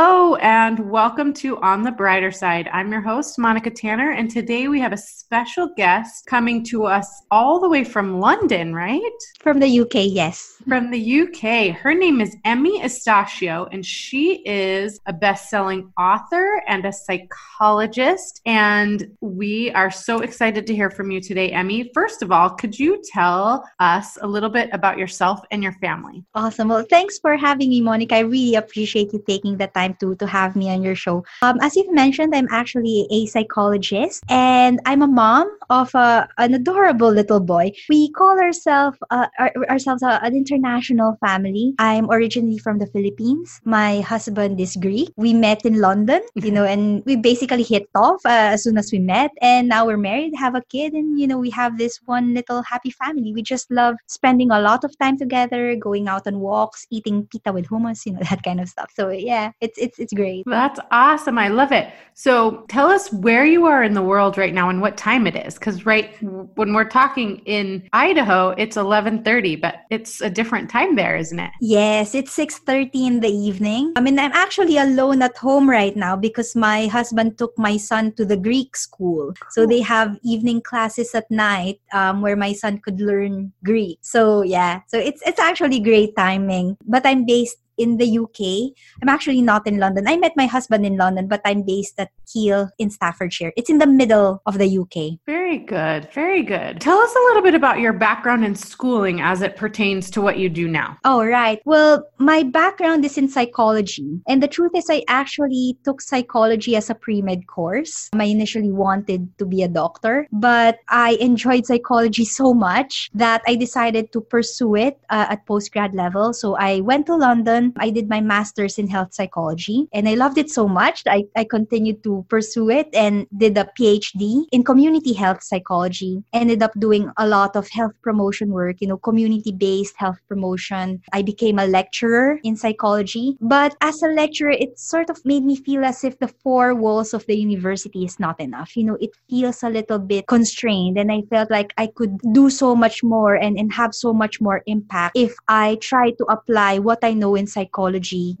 Hello, and welcome to On the Brighter Side. I'm your host, Monica Tanner, and today we have a special guest coming to us all the way from London, right? From the UK, yes. From the UK. Her name is Emee Estacio, and she is a best selling author and a psychologist. And we are so excited to hear from you today, Emmy. First of all, could you tell us a little bit about yourself and your family? Awesome. Well, thanks for having me, Monica. I really appreciate you taking the time to, to have me on your show. Um, as you've mentioned, I'm actually a psychologist and I'm a mom of a, an adorable little boy. We call ourselves uh, our, ourselves uh, an international family. I'm originally from the Philippines. My husband is Greek. We met in London, you know, and we basically hit off uh, as soon as we met. And now we're married, have a kid, and you know, we have this one little happy family. We just love spending a lot of time together, going out on walks, eating pita with hummus, you know, that kind of stuff. So yeah, it's it's it's great. That's awesome. I love it. So tell us where you are in the world right now and what time it is because right when we're talking in Idaho, it's 11:30, but it's a different time there, isn't it? Yes, it's 6:30 in the evening. I mean, I'm actually alone at home right now because my husband took my son to the Greek school, cool. so they have evening classes at night um, where my son could learn Greek. So yeah, so it's it's actually great timing. But I'm based in the UK. I'm actually not in London. I met my husband in London, but I'm based at Keele in Staffordshire. It's in the middle of the UK. Very good. Very good. Tell us a little bit about your background in schooling as it pertains to what you do now. Oh, right. Well, my background is in psychology. And the truth is, I actually took psychology as a pre med course. I initially wanted to be a doctor, but I enjoyed psychology so much that I decided to pursue it uh, at postgrad level. So I went to London I did my master's in health psychology and I loved it so much I, I continued to pursue it and did a PhD in community health psychology. Ended up doing a lot of health promotion work, you know, community based health promotion. I became a lecturer in psychology. But as a lecturer, it sort of made me feel as if the four walls of the university is not enough. You know, it feels a little bit constrained and I felt like I could do so much more and, and have so much more impact if I try to apply what I know in psychology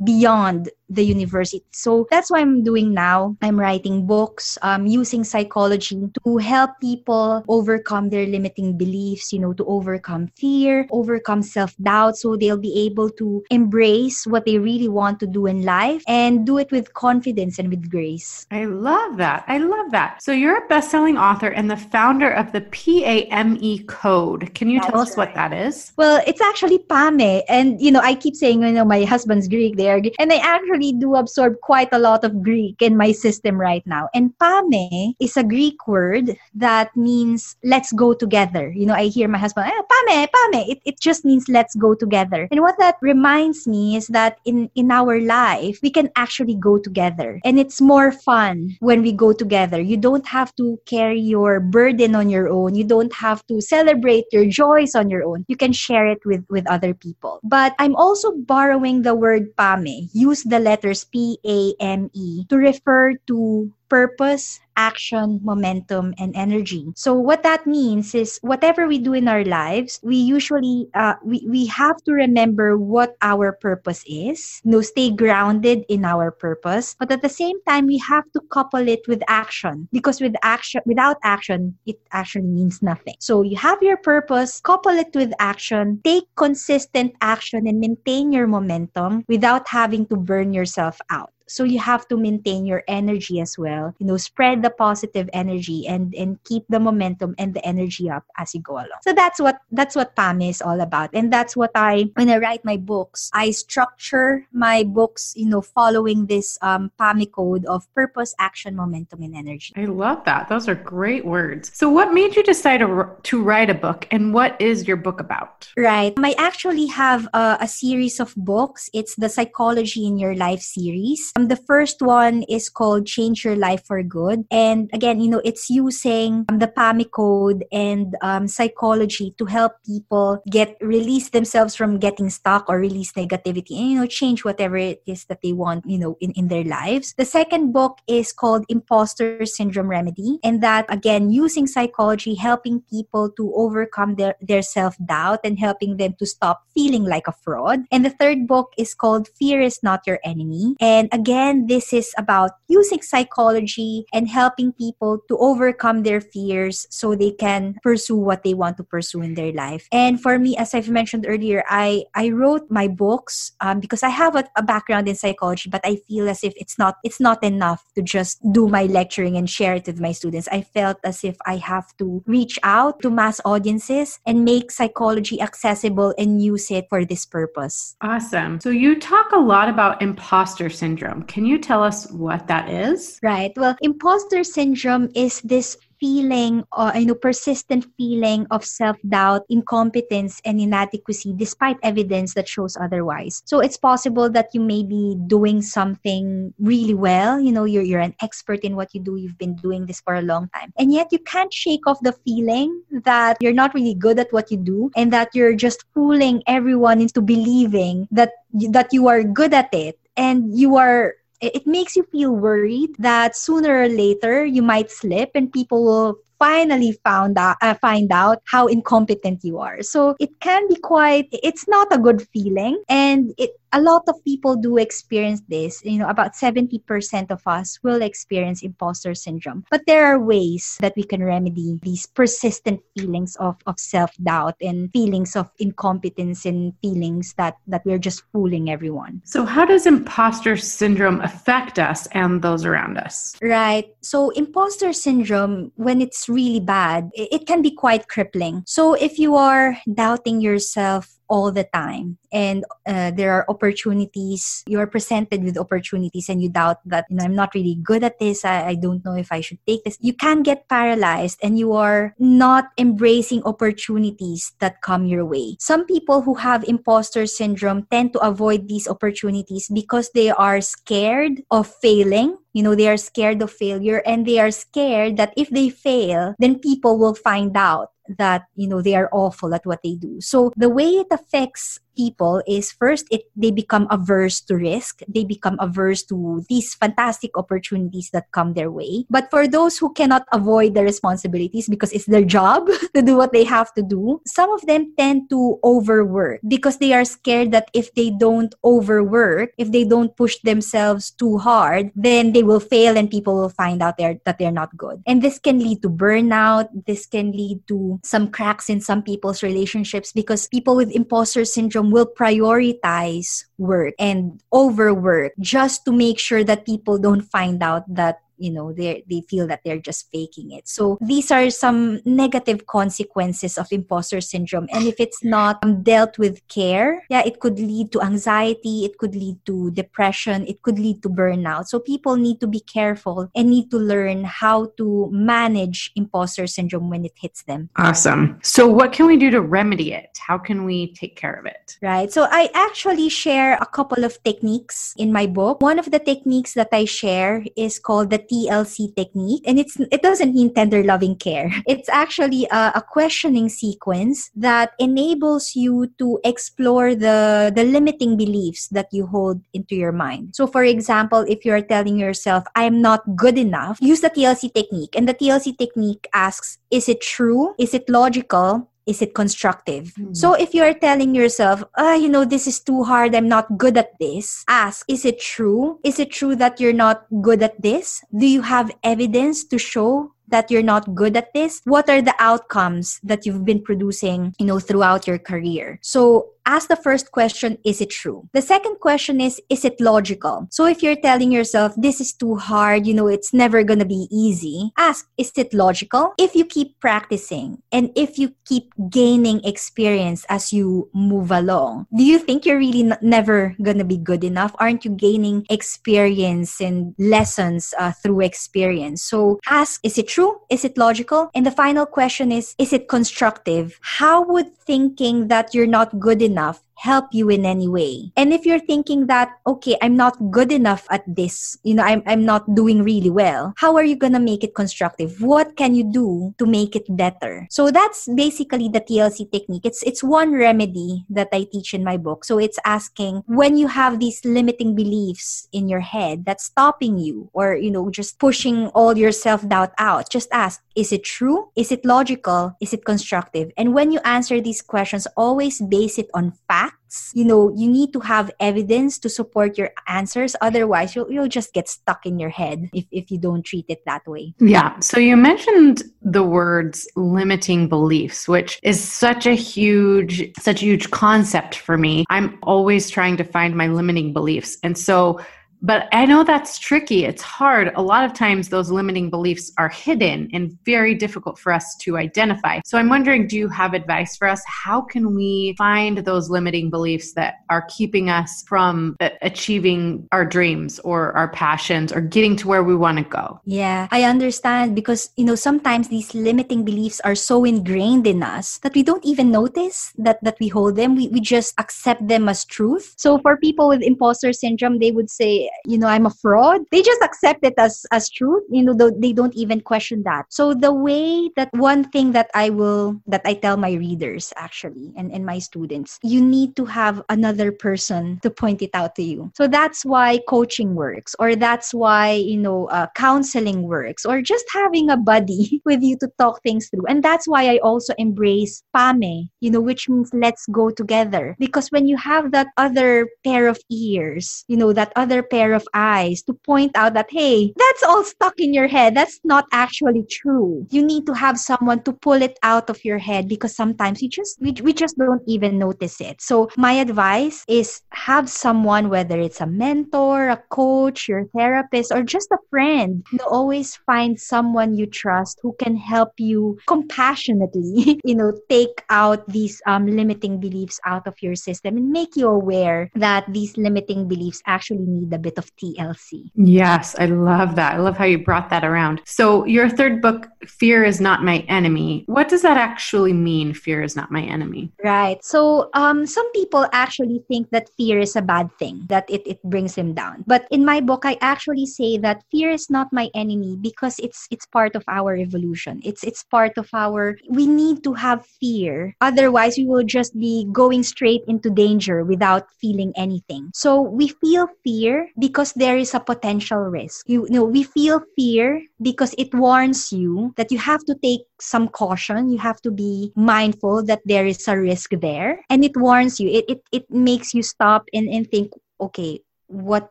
beyond the university. So that's what I'm doing now. I'm writing books, um, using psychology to help people overcome their limiting beliefs, you know, to overcome fear, overcome self doubt, so they'll be able to embrace what they really want to do in life and do it with confidence and with grace. I love that. I love that. So you're a best selling author and the founder of the PAME Code. Can you that's tell us right. what that is? Well, it's actually PAME. And, you know, I keep saying, you know, my husband's Greek there. And I actually do absorb quite a lot of Greek in my system right now. And pame is a Greek word that means let's go together. You know, I hear my husband, eh, pame, pame. It, it just means let's go together. And what that reminds me is that in, in our life, we can actually go together. And it's more fun when we go together. You don't have to carry your burden on your own. You don't have to celebrate your joys on your own. You can share it with, with other people. But I'm also borrowing the word pame. Use the letters P A M E to refer to purpose, action, momentum, and energy. So what that means is whatever we do in our lives, we usually uh, we, we have to remember what our purpose is. You know, stay grounded in our purpose. But at the same time, we have to couple it with action because with action without action, it actually means nothing. So you have your purpose, couple it with action, take consistent action and maintain your momentum without having to burn yourself out so you have to maintain your energy as well. You know spread the positive energy and and keep the momentum and the energy up as you go along. So that's what that's what pame is all about. And that's what i when i write my books i structure my books you know following this um, pame code of purpose action momentum and energy. I love that. Those are great words. So what made you decide to, to write a book and what is your book about? Right. I actually have a, a series of books. It's the psychology in your life series um, the first one is called Change Your Life for Good. And again, you know, it's using um, the PAME code and um, psychology to help people get release themselves from getting stuck or release negativity and, you know, change whatever it is that they want, you know, in, in their lives. The second book is called Imposter Syndrome Remedy. And that, again, using psychology, helping people to overcome their, their self doubt and helping them to stop feeling like a fraud. And the third book is called Fear is Not Your Enemy. And again, again, this is about using psychology and helping people to overcome their fears so they can pursue what they want to pursue in their life. And for me, as I've mentioned earlier, I, I wrote my books um, because I have a, a background in psychology, but I feel as if it's not it's not enough to just do my lecturing and share it with my students. I felt as if I have to reach out to mass audiences and make psychology accessible and use it for this purpose. Awesome. So you talk a lot about imposter syndrome. Can you tell us what that is? Right. Well, imposter syndrome is this feeling or you know persistent feeling of self-doubt incompetence and inadequacy despite evidence that shows otherwise. So it's possible that you may be doing something really well. You know you're, you're an expert in what you do. You've been doing this for a long time. And yet you can't shake off the feeling that you're not really good at what you do and that you're just fooling everyone into believing that that you are good at it and you are it makes you feel worried that sooner or later you might slip and people will finally found out uh, find out how incompetent you are so it can be quite it's not a good feeling and it a lot of people do experience this. You know, about 70% of us will experience imposter syndrome. But there are ways that we can remedy these persistent feelings of, of self-doubt and feelings of incompetence and feelings that, that we're just fooling everyone. So how does imposter syndrome affect us and those around us? Right. So imposter syndrome, when it's really bad, it, can be quite crippling. So if you are doubting yourself all the time. And uh, there are opportunities you're presented with opportunities and you doubt that you know i'm not really good at this I, I don't know if i should take this. You can get paralyzed and you are not embracing opportunities that come your way. Some people who have imposter syndrome tend to avoid these opportunities because they are scared of failing. You know they are scared of failure and they are scared that if they fail then people will find out that you know they are awful at what they do. So the way it affects people is first it they become averse to risk. They become averse to these fantastic opportunities that come their way. But for those who cannot avoid the responsibilities because it's their job to do what they have to do some of them tend to overwork because they are scared that if they don't overwork if they don't push themselves too hard then they will fail and people will find out there that they're not good. And this can lead to burnout. This can lead to some cracks in some people's relationships because people with imposter syndrome Um, will prioritize work and overwork just to make sure that people don't find out that you know they they feel that they're just faking it. So these are some negative consequences of imposter syndrome. And if it's not um, dealt with care yeah it could lead to anxiety it could lead to depression it could lead to burnout. So people need to be careful and need to learn how to manage imposter syndrome when it hits them. Awesome. So what can we do to remedy it? How can we take care of it? Right. So i actually share a couple of techniques in my book. One of the techniques that i share is called the TLC technique. And it's it doesn't mean tender loving care. It's actually a, a questioning sequence that enables you to explore the, the limiting beliefs that you hold into your mind. So for example, if you're telling yourself, I'm not good enough, use the TLC technique. And the TLC technique asks, is it true? Is it logical? Is it constructive? Mm-hmm. So if you're telling yourself, ah, you know, this is too hard, I'm not good at this, ask, is it true? Is it true that you're not good at this? Do you have evidence to show that you're not good at this? What are the outcomes that you've been producing, you know, throughout your career? So ask the first question, is it true? The second question is, is it logical? So if you're telling yourself, this is too hard, you know, it's never going to be easy, ask, is it logical? If you keep practicing and if you keep gaining experience as you move along, do you think you're really n- never going to be good enough? Aren't you gaining experience and lessons uh, through experience? So ask, is it true? Is it logical? And the final question is, is it constructive? How would thinking that you're not good enough enough help you in any way. And if you're thinking that, okay, I'm not good enough at this, you know, I'm, I'm not doing really well, how are you going to make it constructive? What can you do to make it better? So that's basically the TLC technique. It's, it's one remedy that I teach in my book. So it's asking when you have these limiting beliefs in your head that's stopping you or, you know, just pushing all your self doubt out, just ask, is it true? Is it logical? Is it constructive? And when you answer these questions, always base it on facts. You know, you need to have evidence to support your answers. Otherwise, you'll, you'll just get stuck in your head if, if you don't treat it that way. Yeah. So you mentioned the words limiting beliefs, which is such a huge, such a huge concept for me. I'm always trying to find my limiting beliefs. And so but I know that's tricky. It's hard. A lot of times, those limiting beliefs are hidden and very difficult for us to identify. So, I'm wondering do you have advice for us? How can we find those limiting beliefs that are keeping us from achieving our dreams or our passions or getting to where we want to go? Yeah, I understand because, you know, sometimes these limiting beliefs are so ingrained in us that we don't even notice that, that we hold them. We, we just accept them as truth. So, for people with imposter syndrome, they would say, you know i'm a fraud. They just accept it as as truth you know they don't even question that. So the way that one thing that i will that i tell my readers actually and, and my students you need to have another person to point it out to you. So that's why coaching works or that's why you know uh, counseling works or just having a buddy with you to talk things through. And that's why i also embrace pame you know which means let's go together. Because when you have that other pair of ears you know that other pair pair of eyes to point out that, hey, that's all stuck in your head. That's not actually true. You need to have someone to pull it out of your head because sometimes we just, we, we just don't even notice it. So my advice is have someone, whether it's a mentor, a coach, your therapist, or just a friend, you always find someone you trust who can help you compassionately, you know, take out these um, limiting beliefs out of your system and make you aware that these limiting beliefs actually need a bit of TLC. Yes, I love that. I love how you brought that around. So, your third book, Fear is Not My Enemy, what does that actually mean, Fear is Not My Enemy? Right. So, um, some people actually think that fear is a bad thing, that it, it brings him down. But in my book, I actually say that fear is not my enemy because it's it's part of our evolution. It's it's part of our we need to have fear. Otherwise, we will just be going straight into danger without feeling anything. So we feel fear because there is a potential risk. You, you know, we feel fear because it warns you that you have to take some caution. You have to be mindful that there is a risk there. And it warns you. It it, it makes you stop and, and think, okay, what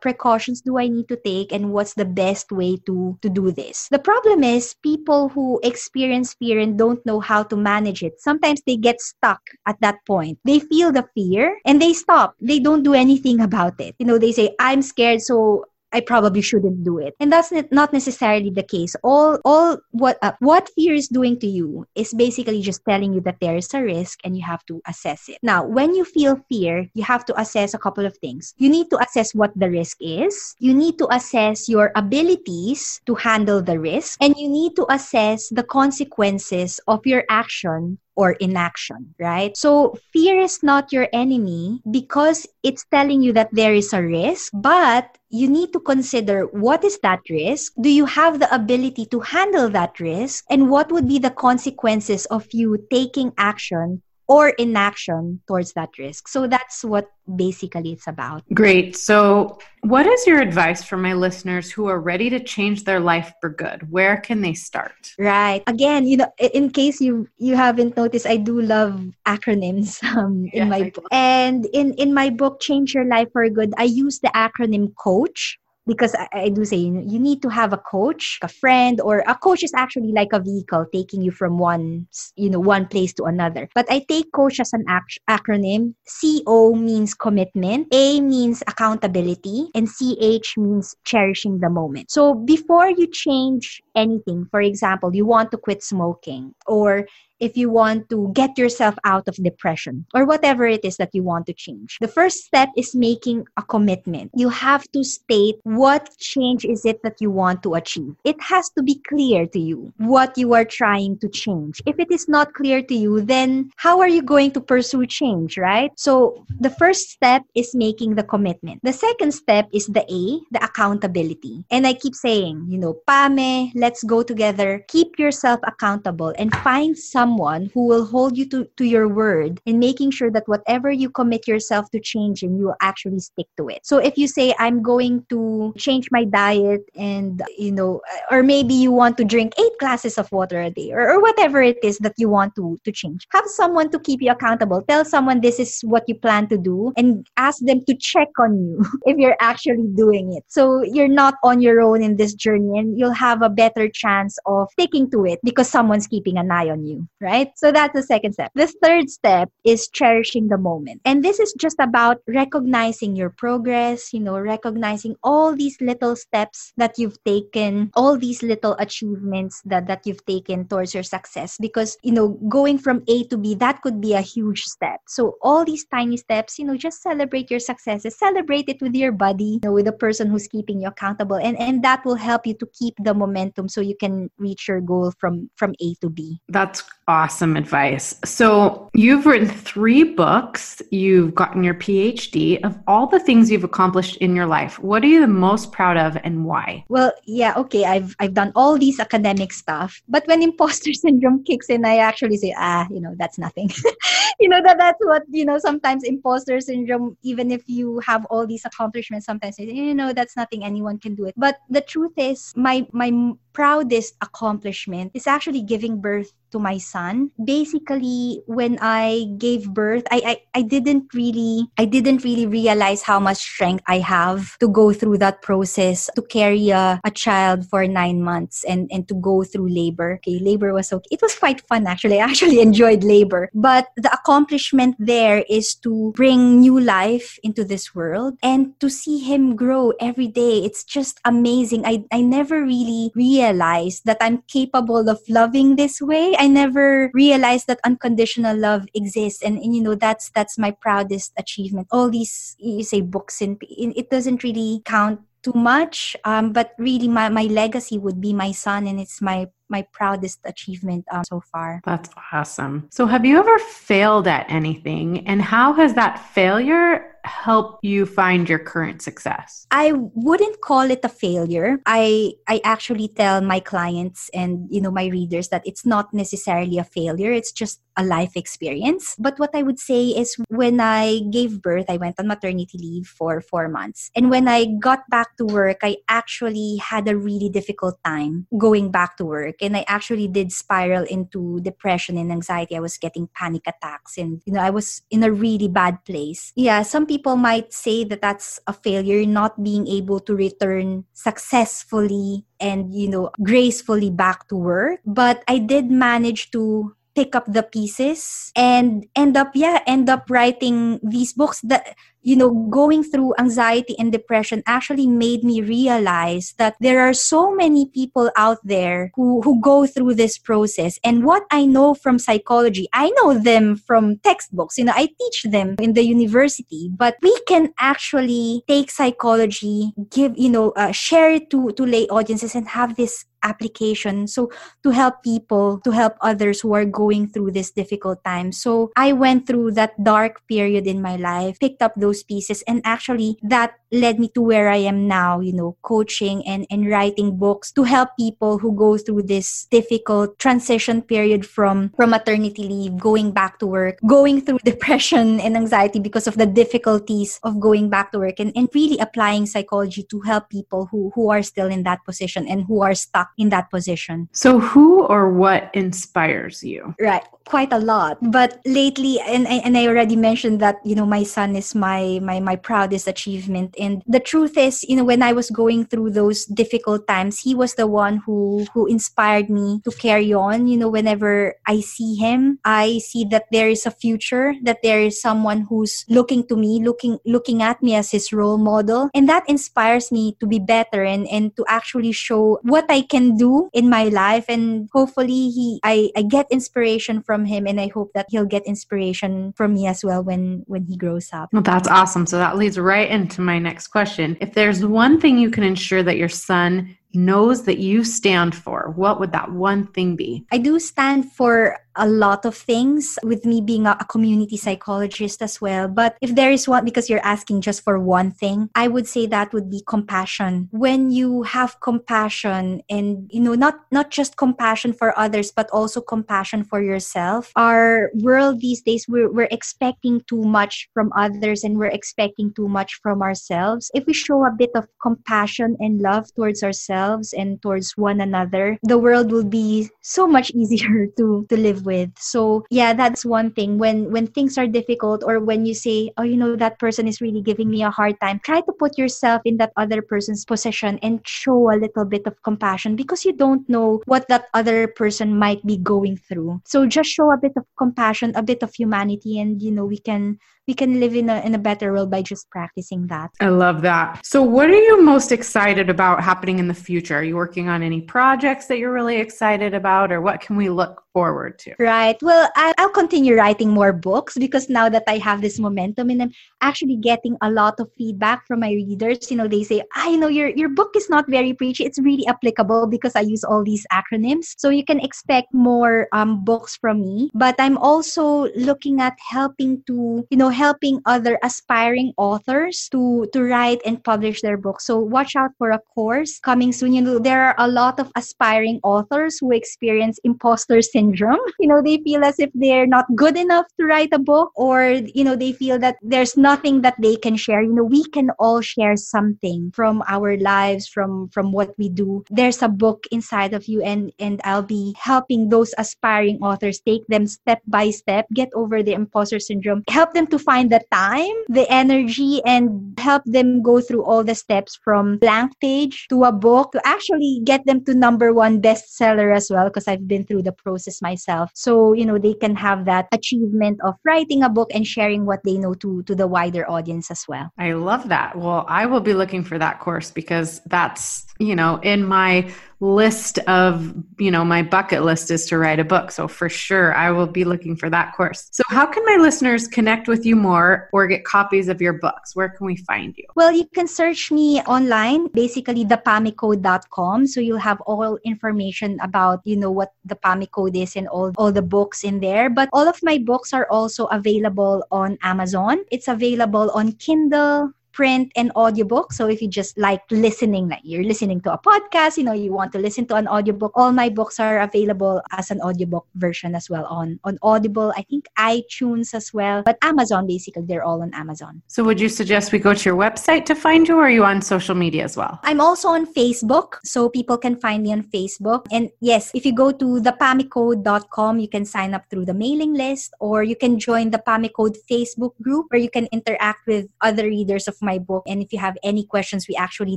precautions do I need to take and what's the best way to to do this. The problem is people who experience fear and don't know how to manage it. Sometimes they get stuck at that point. They feel the fear and they stop. They don't do anything about it. You know, they say I'm scared so I probably shouldn't do it. And that's not necessarily the case. All all what uh, what fear is doing to you is basically just telling you that there is a risk and you have to assess it. Now, when you feel fear, you have to assess a couple of things. You need to assess what the risk is. You need to assess your abilities to handle the risk and you need to assess the consequences of your action or inaction, right? So fear is not your enemy because it's telling you that there is a risk, but you need to consider what is that risk? Do you have the ability to handle that risk? And what would be the consequences of you taking action or inaction towards that risk. So that's what basically it's about. Great. So, what is your advice for my listeners who are ready to change their life for good? Where can they start? Right. Again, you know, in case you you haven't noticed, I do love acronyms um, in yes, my book. And in in my book Change Your Life for Good, I use the acronym coach because I, I, do say you need to have a coach, a friend, or a coach is actually like a vehicle taking you from one, you know, one place to another. But I take coach as an ac- acronym. C O means commitment, A means accountability, and C H means cherishing the moment. So before you change anything, for example, you want to quit smoking or if you want to get yourself out of depression or whatever it is that you want to change. The first step is making a commitment. You have to state what change is it that you want to achieve. It has to be clear to you what you are trying to change. If it is not clear to you, then how are you going to pursue change, right? So the first step is making the commitment. The second step is the A, the accountability. And I keep saying, you know, Pame, let's go together. Keep yourself accountable and find some someone who will hold you to, to your word and making sure that whatever you commit yourself to changing, you will actually stick to it. So if you say, I'm going to change my diet and, you know, or maybe you want to drink eight glasses of water a day or, or whatever it is that you want to, to change, have someone to keep you accountable. Tell someone this is what you plan to do and ask them to check on you if you're actually doing it. So you're not on your own in this journey and you'll have a better chance of sticking to it because someone's keeping an eye on you, right? So that's the second step. The third step is cherishing the moment. And this is just about recognizing your progress, you know, recognizing all these little steps that you've taken, all these little achievements that, that you've taken towards your success. Because, you know, going from A to B, that could be a huge step. So all these tiny steps, you know, just celebrate your successes, celebrate it with your buddy, you know, with the person who's keeping you accountable. And, and that will help you to keep the momentum so you can reach your goal from, from A to B. That's awesome advice. So you've written three books, you've gotten your PhD. Of all the things you've accomplished in your life, what are you the most proud of and why? Well, yeah, okay, I've I've done all these academic stuff, but when imposter syndrome kicks in, I actually say, ah, you know, that's nothing. you know that that's what you know. Sometimes imposter syndrome, even if you have all these accomplishments, sometimes you know that's nothing. Anyone can do it. But the truth is, my my proudest accomplishment is actually giving birth to my son. Basically when i gave birth I, I i didn't really i didn't really realize how much strength i have to go through that process to carry a, a child for nine months and and to go through labor. Okay labor was okay. It was quite fun actually. I actually enjoyed labor. But the accomplishment there is to bring new life into this world and to see him grow every day. It's just amazing. I i never really realized that i'm capable of loving this way I never realized that unconditional love exists, and, and you know that's that's my proudest achievement. All these you say books and it doesn't really count too much. Um, but really my, my legacy would be my son and it's my my proudest achievement um, so far. That's awesome. So have you ever failed at anything? And how has that failure help you find your current success? I wouldn't call it a failure. I I actually tell my clients and you know my readers that it's not necessarily a failure. It's just a life experience. But what I would say is when I gave birth, I went on maternity leave for 4 months. And when I got back to work, I actually had a really difficult time going back to work and I actually did spiral into depression and anxiety. I was getting panic attacks and you know I was in a really bad place. Yeah, some people people might say that that's a failure not being able to return successfully and you know gracefully back to work. But i did manage to pick up the pieces and end up yeah end up writing these books that you know, going through anxiety and depression actually made me realize that there are so many people out there who, who go through this process. And what I know from psychology, I know them from textbooks. You know, I teach them in the university, but we can actually take psychology, give, you know, uh, share it to, to lay audiences and have this application. So to help people to help others who are going through this difficult time. So i went through that dark period in my life picked up those pieces and actually that led me to where I am now, you know, coaching and, and writing books to help people who go through this difficult transition period from, from maternity leave, going back to work, going through depression and anxiety because of the difficulties of going back to work and, and really applying psychology to help people who, who are still in that position and who are stuck in that position. So who or what inspires you? Right. Quite a lot. But lately and, and I already mentioned that, you know, my son is my my my proudest achievement and the truth is you know when i was going through those difficult times he was the one who who inspired me to carry on you know whenever i see him i see that there is a future that there is someone who's looking to me looking looking at me as his role model and that inspires me to be better and and to actually show what i can do in my life and hopefully he i i get inspiration from him and i hope that he'll get inspiration from me as well when when he grows up well that's awesome. So that leads right into my next question. If there's one thing you can ensure that your son knows that you stand for, what would that one thing be? I do stand for a lot of things with me being a, community psychologist as well. But if there is one, because you're asking just for one thing, I would say that would be compassion. When you have compassion and, you know, not, not just compassion for others, but also compassion for yourself. Our world these days, we're, we're expecting too much from others and we're expecting too much from ourselves. If we show a bit of compassion and love towards ourselves and towards one another, the world will be so much easier to, to live with. So yeah, that's one thing. When when things are difficult or when you say, oh, you know, that person is really giving me a hard time, try to put yourself in that other person's position and show a little bit of compassion because you don't know what that other person might be going through. So just show a bit of compassion, a bit of humanity, and you know, we can we can live in a in a better world by just practicing that. I love that. So what are you most excited about happening in the future? Are you working on any projects that you're really excited about or what can we look forward to? Right. Well, I'll continue writing more books because now that I have this momentum and I'm actually getting a lot of feedback from my readers, you know, they say, I know your your book is not very preachy. It's really applicable because I use all these acronyms. So you can expect more um, books from me. But I'm also looking at helping to, you know, helping other aspiring authors to to write and publish their books. So watch out for a course coming soon. You know, there are a lot of aspiring authors who experience imposter syndrome. You know, they feel as if they're not good enough to write a book or you know, they feel that there's nothing that they can share. You know, we can all share something from our lives, from from what we do. There's a book inside of you and and I'll be helping those aspiring authors take them step by step, get over the imposter syndrome, help them to find the time, the energy, and help them go through all the steps from blank page to a book to actually get them to number one bestseller as well, because I've been through the process myself. So, you know, they can have that achievement of writing a book and sharing what they know to, to the wider audience as well. I love that. Well, I will be looking for that course because that's, you know, in my list of you know my bucket list is to write a book. So for sure i will be looking for that course. So how can my listeners connect with you more or get copies of your books? Where can we find you? Well you can search me online basically thepamecode.com so you'll have all information about you know what the PAME code is and all all the books in there. But all of my books are also available on amazon. It's available on kindle print and audiobook. So if you just like listening, like you're listening to a podcast, you know, you want to listen to an audiobook, all my books are available as an audiobook version as well on on Audible, I think iTunes as well, but Amazon basically they're all on Amazon. So would you suggest we go to your website to find you or are you on social media as well? I'm also on Facebook, so people can find me on Facebook. And yes, if you go to thepamecode.com, you can sign up through the mailing list or you can join the Pamecode Facebook group where you can interact with other readers of my book. And if you have any questions, we actually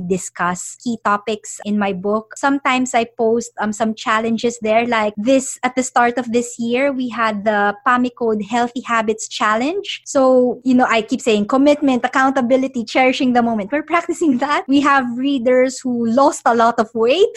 discuss key topics in my book. Sometimes I post um, some challenges there, like this at the start of this year, we had the Code Healthy Habits Challenge. So, you know, I keep saying commitment, accountability, cherishing the moment. We're practicing that. We have readers who lost a lot of weight.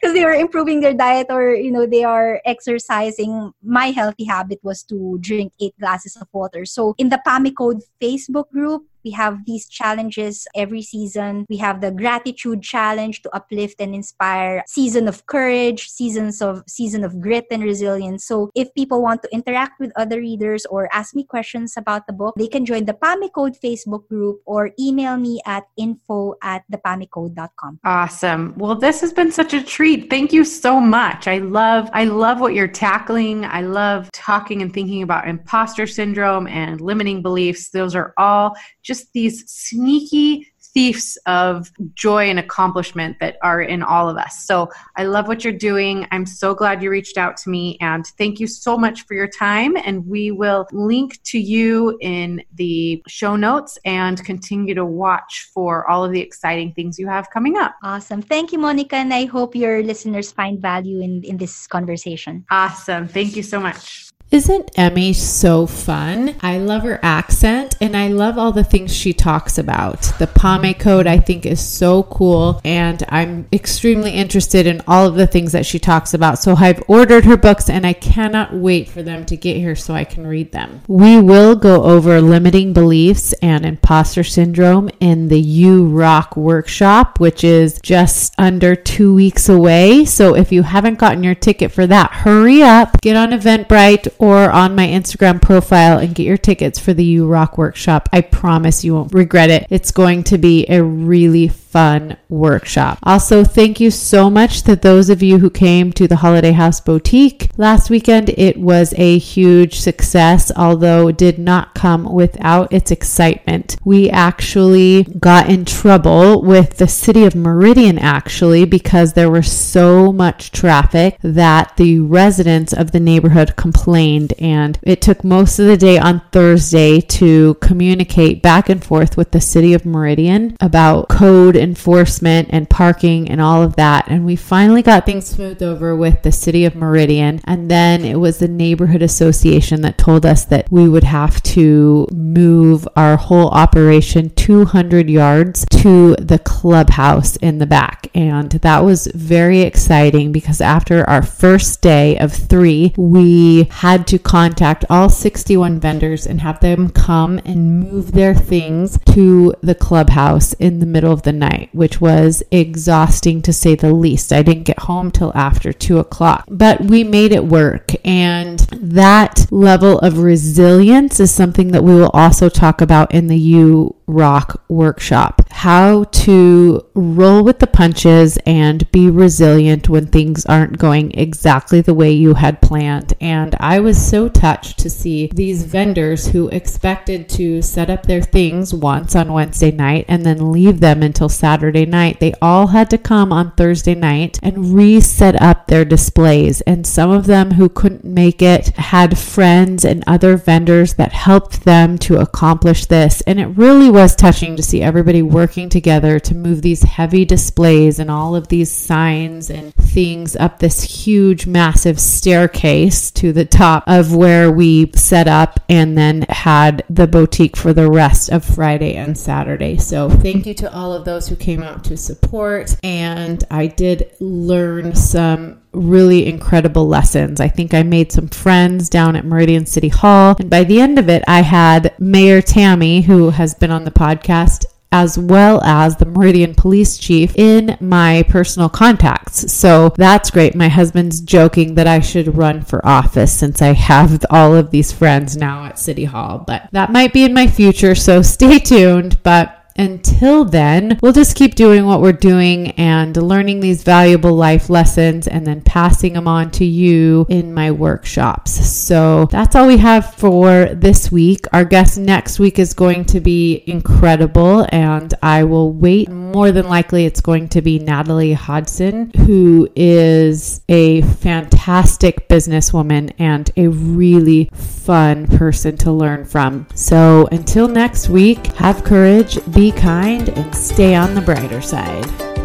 because they were improving their diet or you know they are exercising my healthy habit was to drink eight glasses of water so in the pamecode facebook group we have these challenges every season. We have the gratitude challenge to uplift and inspire, season of courage, seasons of season of grit and resilience. So if people want to interact with other readers or ask me questions about the book, they can join the Pamecode Facebook group or email me at info at thepamecode.com. Awesome. Well, this has been such a treat. Thank you so much. I love I love what you're tackling. I love talking and thinking about imposter syndrome and limiting beliefs. Those are all just these sneaky thieves of joy and accomplishment that are in all of us. So I love what you're doing. I'm so glad you reached out to me and thank you so much for your time. And we will link to you in the show notes and continue to watch for all of the exciting things you have coming up. Awesome. Thank you, Monica. And I hope your listeners find value in, in this conversation. Awesome. Thank you so much. Isn't Emee so fun? I love her accent and I love all the things she talks about. The Pame code I think is so cool and I'm extremely interested in all of the things that she talks about. So I've ordered her books and I cannot wait for them to get here so I can read them. We will go over limiting beliefs and imposter syndrome in the You Rock workshop, which is just under two weeks away. So if you haven't gotten your ticket for that, hurry up, get on Eventbrite or on my Instagram profile and get your tickets for the You Rock workshop. I promise you won't regret it. It's going to be a really fun workshop. Also, thank you so much to those of you who came to the Holiday House Boutique last weekend. It was a huge success, although did not come without its excitement. We actually got in trouble with the city of Meridian actually because there was so much traffic that the residents of the neighborhood complained and it took most of the day on Thursday to communicate back and forth with the city of Meridian about code enforcement and parking and all of that. And we finally got things smoothed over with the city of Meridian. And then it was the neighborhood association that told us that we would have to move our whole operation 200 yards to the clubhouse in the back. And that was very exciting because after our first day of three, we had to contact all 61 vendors and have them come and move their things to the clubhouse in the middle of the night night, which was exhausting to say the least. I didn't get home till after two o'clock, but we made it work. And that level of resilience is something that we will also talk about in the You Rock workshop. How to roll with the punches and be resilient when things aren't going exactly the way you had planned. And I was so touched to see these vendors who expected to set up their things once on Wednesday night and then leave them until Saturday night. They all had to come on Thursday night and reset up their displays. And some of them who couldn't make it had friends and other vendors that helped them to accomplish this. And it really was touching to see everybody working together to move these heavy displays and all of these signs and things up this huge, massive staircase to the top of where we set up and then had the boutique for the rest of Friday and Saturday. So, thank you to all of those who came out to support. And I did learn some really incredible lessons. I think I made some friends down at Meridian City Hall. And by the end of it, I had Mayor Tammy, who has been on the podcast, as well as the Meridian police chief in my personal contacts. So that's great. My husband's joking that I should run for office since I have all of these friends now at City Hall, but that might be in my future. So stay tuned. But until then, we'll just keep doing what we're doing and learning these valuable life lessons and then passing them on to you in my workshops. So that's all we have for this week. Our guest next week is going to be incredible, and I will wait. More than likely, it's going to be Natalie Hodson, who is a fantastic businesswoman and a really fun person to learn from. So until next week, have courage, be kind, and stay on the brighter side.